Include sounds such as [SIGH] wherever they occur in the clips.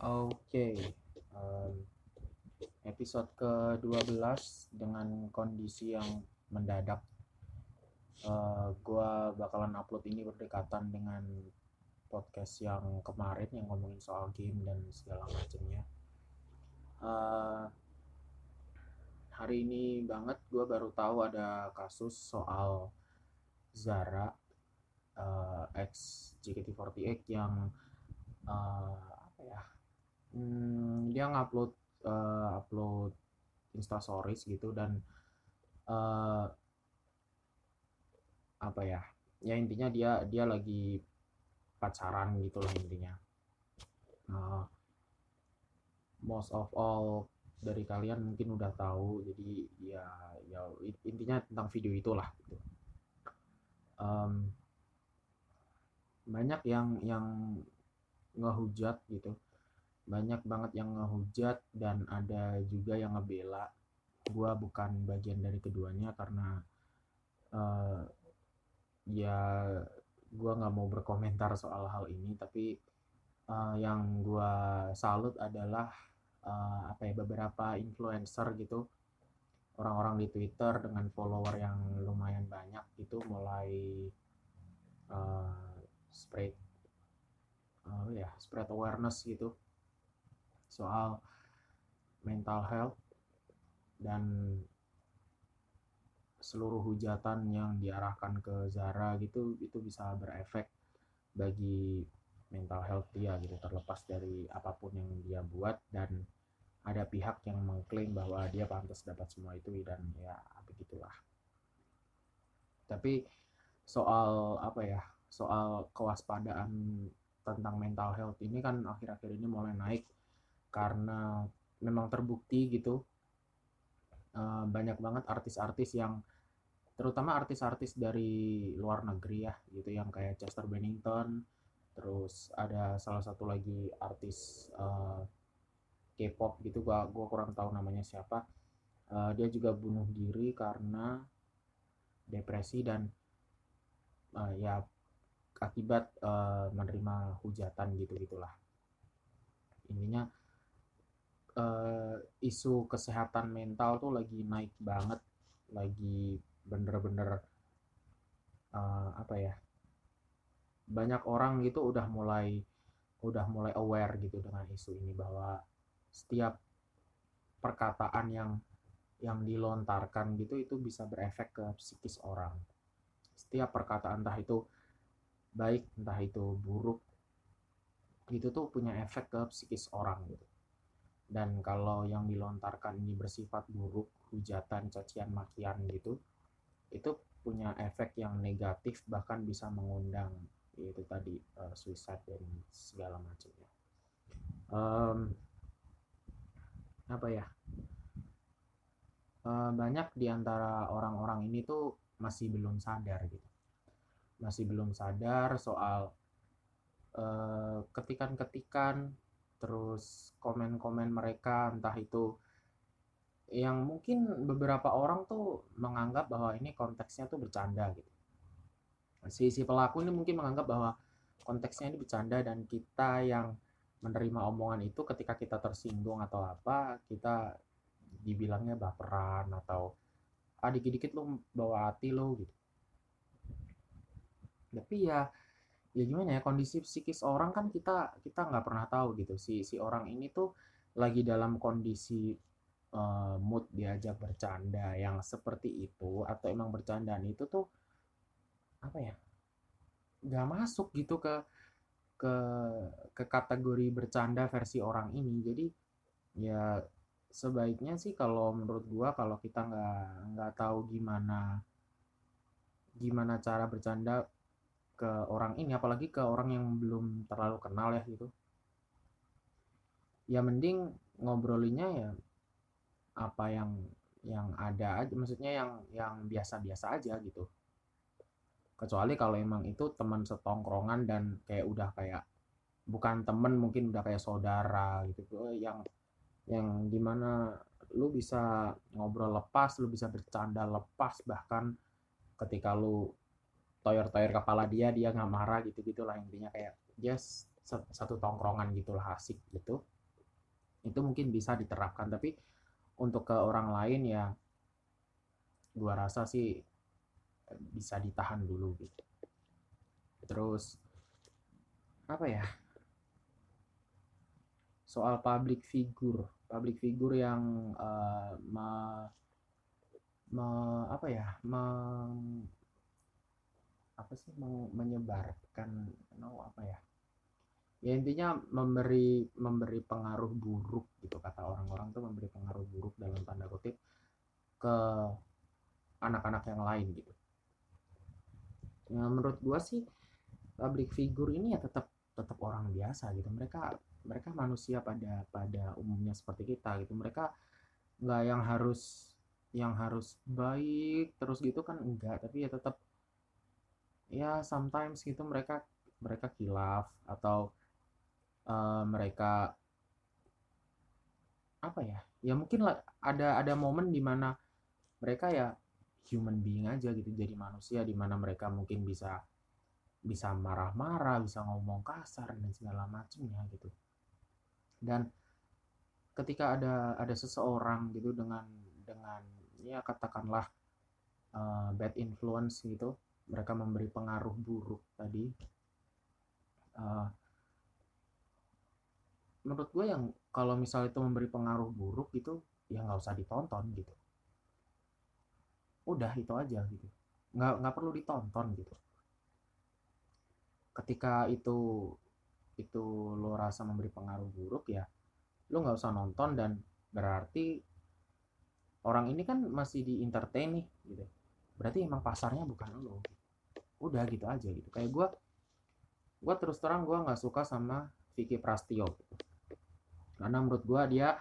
Oke, em, episode ke-12 dengan kondisi yang mendadak. Eh, gua bakalan upload ini berdekatan dengan podcast yang kemarin yang ngomongin soal game dan segala macamnya. Eh, hari ini banget gua baru tahu ada kasus soal Zara eh, ex JKT48 yang ya? Hmm, dia ngupload eh, upload Insta Stories gitu dan eh, apa ya? Ya intinya dia dia lagi pacaran gitu lah intinya. Eh, most of all dari kalian mungkin udah tahu jadi ya ya intinya tentang video itulah gitu. Em, banyak yang yang ngehujat gitu banyak banget yang ngehujat dan ada juga yang ngebela gua bukan bagian dari keduanya karena eh, ya gua nggak mau berkomentar soal hal ini tapi eh, yang gua salut adalah eh, apa ya beberapa influencer gitu orang-orang di Twitter dengan follower yang lumayan banyak itu mulai eh, spread eh, ya spread awareness gitu soal mental health dan seluruh hujatan yang diarahkan ke Zara gitu itu bisa berefek bagi mental health dia gitu terlepas dari apa pun yang dia buat. Dan ada pihak yang mengklaim bahwa dia pantas dapat semua itu dan ya begitulah tapi soal apa ya soal kewaspadaan tentang mental health ini kan akhir-akhir ini mulai naik karena memang terbukti gitu eh, banyak banget artis-artis yang terutama artis-artis dari luar negeri ya gitu yang kayak Chester Bennington terus ada salah satu lagi artis eh, K-pop gitu gua gua kurang tahu namanya siapa. Eh, dia juga bunuh diri karena depresi dan eh, ya akibat eh, menerima hujatan gitu gitulah intinya eh, isu kesehatan mental tuh lagi naik banget lagi bener-bener eh, apa ya banyak orang gitu udah mulai udah mulai aware gitu dengan isu ini bahwa setiap perkataan yang yang dilontarkan gitu itu bisa berefek ke psikis orang. Setiap perkataan entah itu baik entah itu buruk itu tuh punya efek ke psikis orang gitu dan kalau yang dilontarkan ini bersifat buruk hujatan cacian makian gitu itu punya efek yang negatif bahkan bisa mengundang yaitu tadi uh, suicide dan segala macamnya. Um, apa ya? Uh, banyak di antara orang-orang ini tuh masih belum sadar gitu. Masih belum sadar soal uh, ketikan-ketikan terus komen-komen mereka entah itu yang mungkin beberapa orang tuh menganggap bahwa ini konteksnya tuh bercanda gitu. Si si pelaku ini mungkin menganggap bahwa konteksnya ini bercanda dan kita yang menerima omongan itu ketika kita tersinggung atau apa kita dibilangnya baperan atau ah dikit-dikit lu bawa hati lo gitu. Tapi ya ya gimana ya kondisi psikis orang kan kita kita nggak pernah tahu gitu. Si si orang ini tuh lagi dalam kondisi uh, mood diajak bercanda yang seperti itu atau emang bercandaan itu tuh apa ya nggak masuk gitu ke ke ke kategori bercanda versi orang ini. Jadi ya sebaiknya sih kalau menurut gua kalau kita nggak nggak tahu gimana gimana cara bercanda ke orang ini apalagi ke orang yang belum terlalu kenal ya gitu. Ya mending ngobrolinya ya apa yang yang ada aja maksudnya yang yang biasa-biasa aja gitu. Kecuali kalau emang itu teman setongkrongan dan kayak udah kayak bukan temen mungkin udah kayak saudara gitu. Yang yang di mana lu bisa ngobrol lepas lu bisa bercanda lepas bahkan ketika lu toyor-toyor kepala dia dia nggak marah gitu gitulah intinya kayak dia satu tongkrongan gitulah asik gitu. Itu mungkin bisa diterapkan tapi untuk ke orang lain ya gua rasa sih bisa ditahan dulu gitu. Terus apa ya? Soal public figure public figure yang uh, me, me, apa ya? Me, apa sih menyebarkan no apa ya? Ya intinya memberi memberi pengaruh buruk gitu kata orang-orang tuh memberi pengaruh buruk dalam tanda kutip ke anak-anak yang lain gitu. Ya menurut gua sih public figure ini ya tetap tetap orang biasa gitu. Mereka mereka manusia pada pada umumnya seperti kita gitu. Mereka nggak yang harus yang harus baik terus gitu kan enggak. Tapi ya tetap ya sometimes gitu mereka mereka kilaf atau uh, mereka apa ya ya mungkin ada ada momen di mana mereka ya human being aja gitu jadi manusia di mana mereka mungkin bisa bisa marah-marah bisa ngomong kasar dan segala macamnya gitu. Dan ketika ada ada seseorang gitu dengan dengan ya katakanlah uh, bad influence gitu mereka memberi pengaruh buruk tadi. Uh, menurut gue yang kalau misalnya itu memberi pengaruh buruk gitu ya nggak usah ditonton gitu. Udah itu aja gitu. Nggak nggak perlu ditonton gitu. Ketika itu itu lo rasa memberi pengaruh buruk ya lo nggak usah nonton dan berarti orang ini kan masih di entertain nih gitu. Berarti emang pasarnya bukan lo udah gitu aja gitu. Kayak gue gue terus terang gue nggak suka sama Vicky Prastio. Gitu karena menurut gue dia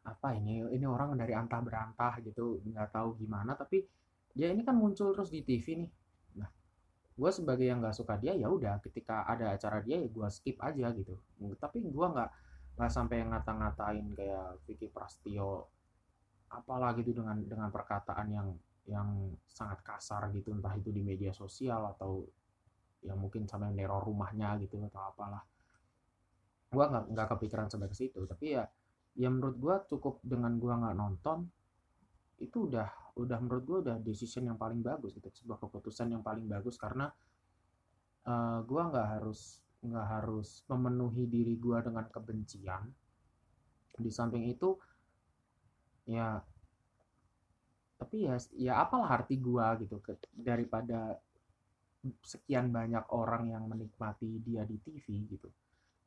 apa ini ini orang dari antah berantah gitu nggak tahu gimana. Tapi dia ini kan muncul terus di TV nih. Nah gue sebagai yang nggak suka dia ya udah ketika ada acara dia ya gue skip aja gitu. Tapi gue nggak nggak sampai ngata-ngatain kayak Vicky Prastio apalah gitu dengan dengan perkataan yang yang sangat kasar gitu entah itu di media sosial atau yang mungkin sampai neror rumahnya gitu atau apalah. Gue nggak nggak kepikiran sampai ke situ tapi ya ya menurut gue cukup dengan gue nggak nonton itu udah udah menurut gue udah decision yang paling bagus gitu sebuah keputusan yang paling bagus karena uh, eh, gue nggak harus nggak harus memenuhi diri gue dengan kebencian. Di samping itu ya tapi ya ya apalah arti gue gitu ke, daripada sekian banyak orang yang menikmati dia di TV gitu.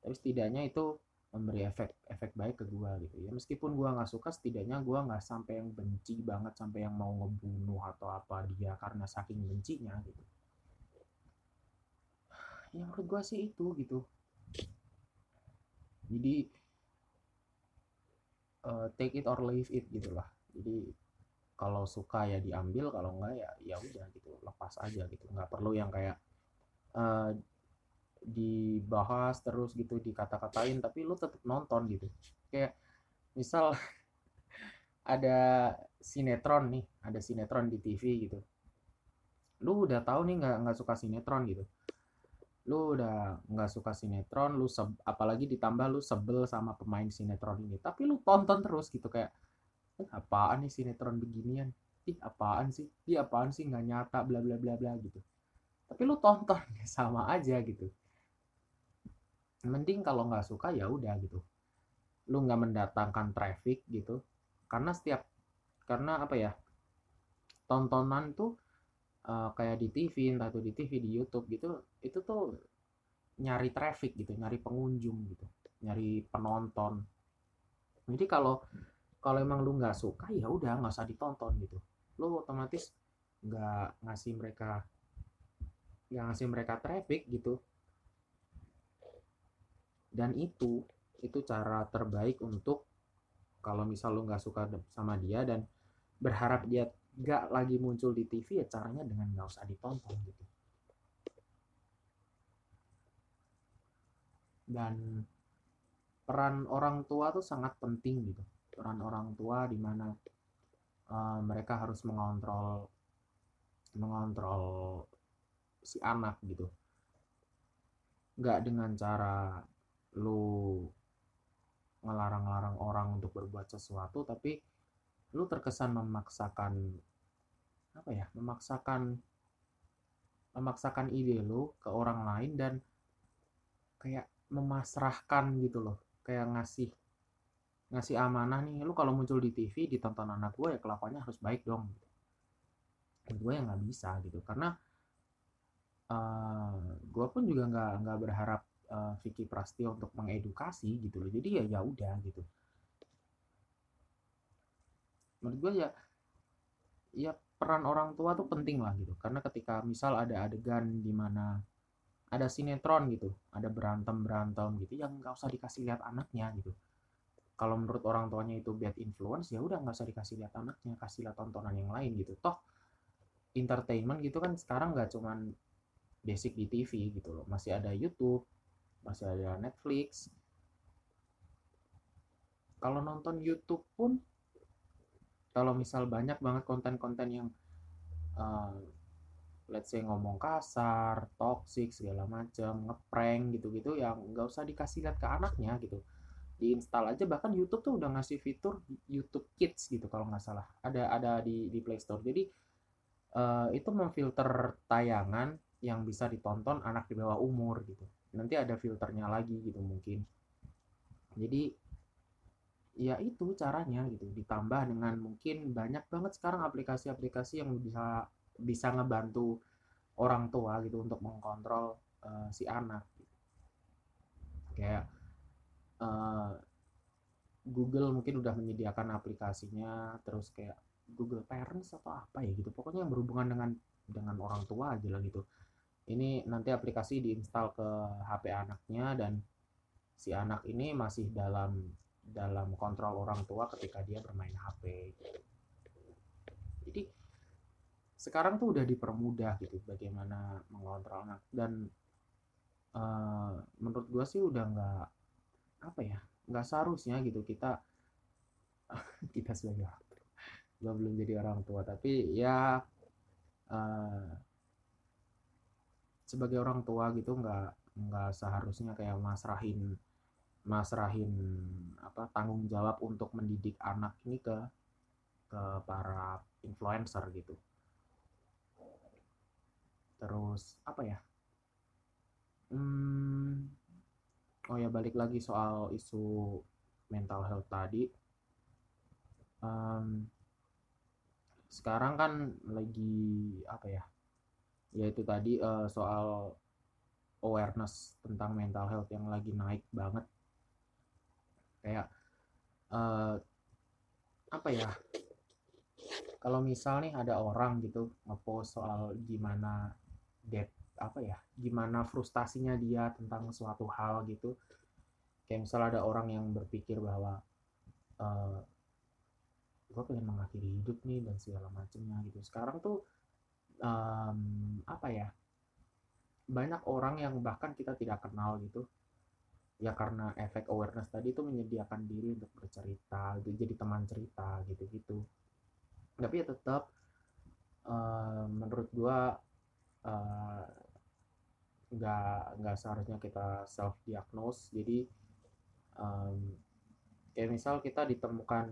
Tapi setidaknya itu memberi efek efek baik ke gue gitu ya. Meskipun gue nggak suka setidaknya gue nggak sampai yang benci banget sampai yang mau ngebunuh atau apa dia karena saking bencinya gitu. Yang menurut gue sih itu gitu. Jadi uh, take it or leave it gitulah jadi kalau suka ya diambil kalau enggak ya ya udah gitu lepas aja gitu. Nggak perlu yang kayak uh, dibahas terus gitu dikata-katain tapi lu tetap nonton gitu. Kayak misal [LAUGHS] ada sinetron nih ada sinetron di TV gitu. Lu udah tahu nih nggak nggak suka sinetron gitu. Lu udah nggak suka sinetron lu seb, apalagi ditambah lu sebel sama pemain sinetron ini. Tapi lu tonton terus gitu kayak apaan nih sinetron beginian? Ih apaan sih? Ih apaan sih? Nggak nyata bla bla bla bla gitu. Tapi lu tonton [LAUGHS] sama aja gitu. Mending kalau nggak suka ya udah gitu. Lu nggak mendatangkan traffic gitu. Karena setiap karena apa ya tontonan tuh uh, kayak di TV entah itu di TV di YouTube gitu itu tuh nyari traffic gitu nyari pengunjung gitu nyari penonton. Jadi kalau kalau emang lu nggak suka ya udah nggak usah ditonton gitu. Lu otomatis nggak ngasih mereka nggak ngasih mereka traffic gitu. Dan itu itu cara terbaik untuk kalau misal lo nggak suka sama dia dan berharap dia nggak lagi muncul di TV ya caranya dengan nggak usah ditonton gitu. Dan peran orang tua tuh sangat penting gitu peran orang tua di mana uh, mereka harus mengontrol mengontrol si anak gitu. Nggak dengan cara lu ngelarang-larang orang untuk berbuat sesuatu tapi lu terkesan memaksakan apa ya memaksakan memaksakan ide lu ke orang lain dan kayak memasrahkan gitu loh kayak ngasih ngasih amanah nih lu kalau muncul di TV ditonton anak gue ya kelakuannya harus baik dong dan gue yang nggak bisa gitu. Karena uh, eh, gue pun juga nggak nggak berharap uh, Vicky Prastio untuk mengedukasi gitu loh. Jadi ya ya udah gitu. Menurut gue ya ya peran orang tua tuh penting lah gitu. Karena ketika misal ada adegan di mana ada sinetron gitu ada berantem berantem gitu yang nggak usah dikasih lihat anaknya gitu kalau menurut orang tuanya itu bad influence ya udah nggak usah dikasih lihat anaknya kasih lihat tontonan yang lain gitu. Toh entertainment gitu kan sekarang nggak cuman basic di TV gitu loh. Masih ada YouTube masih ada Netflix. Kalau nonton YouTube pun kalau misal banyak banget konten-konten yang uh, let's say ngomong kasar, toxic segala macam, ngeprank gitu-gitu yang nggak usah dikasih lihat ke anaknya gitu. Diinstal aja bahkan YouTube tuh udah ngasih fitur YouTube Kids gitu kalau nggak salah. Ada ada di di Play Store. Jadi uh, itu memfilter tayangan yang bisa ditonton anak di bawah umur gitu. Nanti ada filternya lagi gitu mungkin. Jadi ya itu caranya gitu ditambah dengan mungkin banyak banget sekarang aplikasi-aplikasi yang bisa bisa ngebantu orang tua gitu untuk mengkontrol uh, si anak kayak uh, Google mungkin udah menyediakan aplikasinya terus kayak Google Parents atau apa ya gitu. Pokoknya yang berhubungan dengan dengan orang tua aja lah gitu. Ini nanti aplikasi diinstal ke HP anaknya dan si anak ini masih dalam dalam kontrol orang tua ketika dia bermain HP. Jadi sekarang tuh udah dipermudah gitu bagaimana mengontrol anak dan uh, menurut gue sih udah nggak apa ya nggak seharusnya gitu kita [LAUGHS] kita sebagai orang tua. Belum jadi orang tua tapi ya uh, sebagai orang tua gitu nggak nggak seharusnya kayak masrahin masrahin apa tanggung jawab untuk mendidik anak ini ke ke para influencer gitu. Terus apa ya hmm, oh ya balik lagi soal isu mental health tadi. Um, sekarang kan lagi apa ya? Yaitu tadi uh, soal awareness tentang mental health yang lagi naik banget. Kayak uh, apa ya? Kalau misal nih ada orang gitu ngepost soal gimana dep apa ya? Gimana frustasinya dia tentang suatu hal gitu kayak misal ada orang yang berpikir bahwa uh, eh, gue pengen mengakhiri hidup nih dan segala macamnya gitu. Sekarang tuh um, apa ya banyak orang yang bahkan kita tidak kenal gitu. Ya karena efek awareness tadi itu menyediakan diri untuk bercerita gitu jadi teman cerita gitu-gitu. Tapi ya tetap uh, menurut gua uh, nggak nggak seharusnya kita self diagnose jadi um, kayak misal kita ditemukan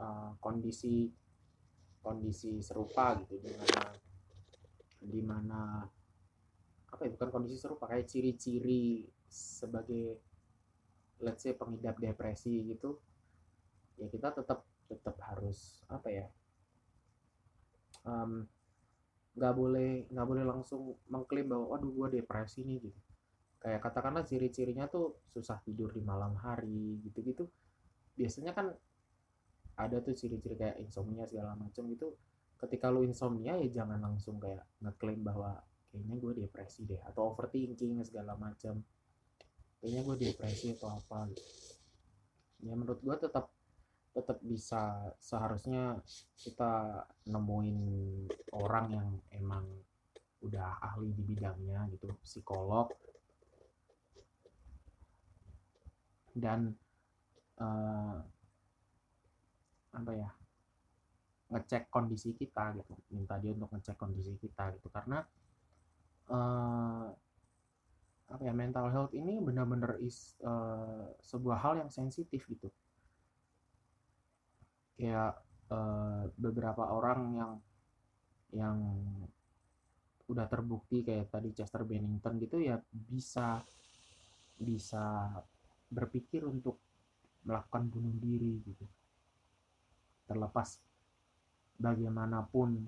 uh, kondisi kondisi serupa gitu di mana di mana apa ya bukan kondisi serupa kayak ciri-ciri sebagai let's say pengidap depresi gitu ya kita tetap tetap harus apa ya nggak um, boleh nggak boleh langsung mengklaim bahwa waduh gue depresi nih gitu kayak katakanlah ciri-cirinya tuh susah tidur di malam hari gitu-gitu. Biasanya kan ada tuh ciri-ciri kayak insomnia segala macam gitu. Ketika lu insomnia ya jangan langsung kayak ngeklaim bahwa kayaknya gue depresi deh atau overthinking segala macam kayaknya gue depresi atau apa. Ya menurut gue tetap tetap bisa seharusnya kita nemuin orang yang emang udah ahli di bidangnya gitu. Psikolog dan uh, apa ya ngecek kondisi kita gitu. Minta dia untuk ngecek kondisi kita gitu. Karena uh, apa ya mental health ini benar-benar is uh, sebuah hal yang sensitif gitu. Kayak uh, beberapa orang yang yang udah terbukti kayak tadi Chester Bennington gitu ya bisa bisa berpikir untuk melakukan bunuh diri gitu. Terlepas bagaimanapun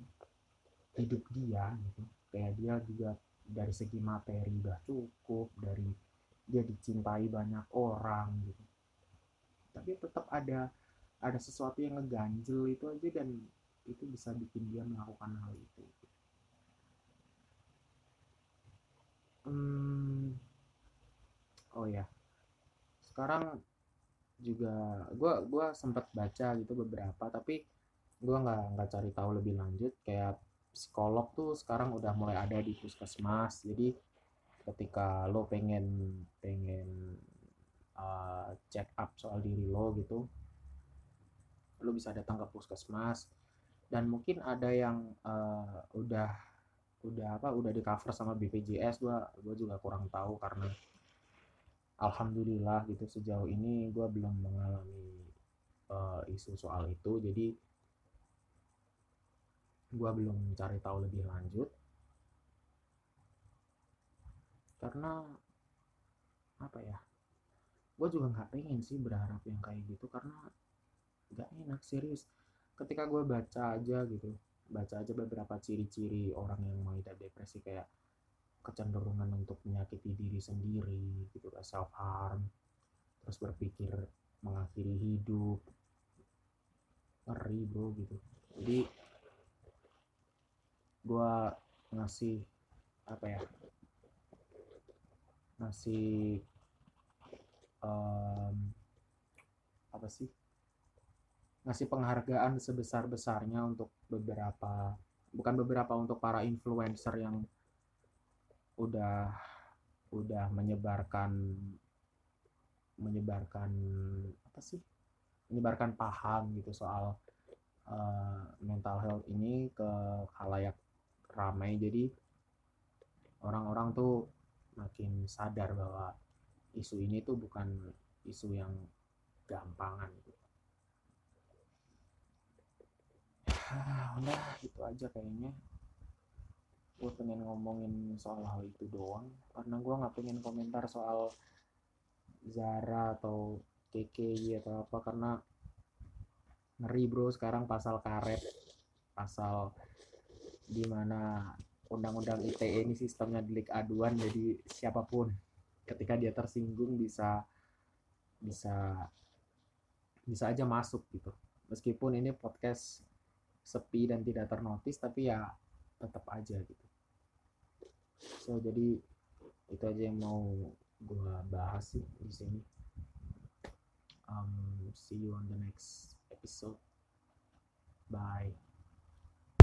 hidup dia gitu. Kayak dia juga dari segi materi udah cukup dari dia dicintai banyak orang gitu. Tapi tetap ada ada sesuatu yang ngeganjel itu aja dan itu bisa bikin dia melakukan hal itu. Hmm, oh ya sekarang juga gue gua sempat baca gitu beberapa tapi gue nggak nggak cari tahu lebih lanjut. Kayak psikolog tuh sekarang udah mulai ada di puskesmas. Jadi ketika lo pengen pengen uh, check up soal diri lo gitu lo bisa datang ke puskesmas. Dan mungkin ada yang uh, udah udah apa udah di cover sama BPJS gue gue juga kurang tahu karena alhamdulillah gitu sejauh ini gue belum mengalami uh, isu soal itu. Jadi gue belum cari tahu lebih lanjut. Karena apa ya gue juga nggak pengen sih berharap yang kayak gitu. Karena nggak enak serius. Ketika gue baca aja gitu baca aja beberapa ciri-ciri orang yang mengidap depresi kayak kecenderungan untuk menyakiti diri sendiri gitu kan self harm terus berpikir mengakhiri hidup. Ngeri gitu. Jadi gue ngasih apa ya ngasih um, apa sih ngasih penghargaan sebesar besarnya untuk beberapa bukan beberapa untuk para influencer yang udah udah menyebarkan menyebarkan apa sih? Menyebarkan paham gitu soal uh, mental health ini ke halayak ramai. Jadi orang-orang tuh makin sadar bahwa isu ini tuh bukan isu yang gampangan gitu. [SIGHS] udah itu aja kayaknya gue pengen ngomongin soal hal itu doang. Karena gue nggak pengen komentar soal Zara atau KKY atau apa. Karena ngeri bro sekarang pasal karet pasal di mana undang-undang ITE ini sistemnya delik aduan. Jadi siapa pun ketika dia tersinggung bisa bisa bisa aja masuk gitu. Meskipun ini podcast sepi dan tidak ternotis tapi ya tetap aja gitu so jadi itu aja yang mau gue bahas sih di sini. Um, see you on the next episode. Bye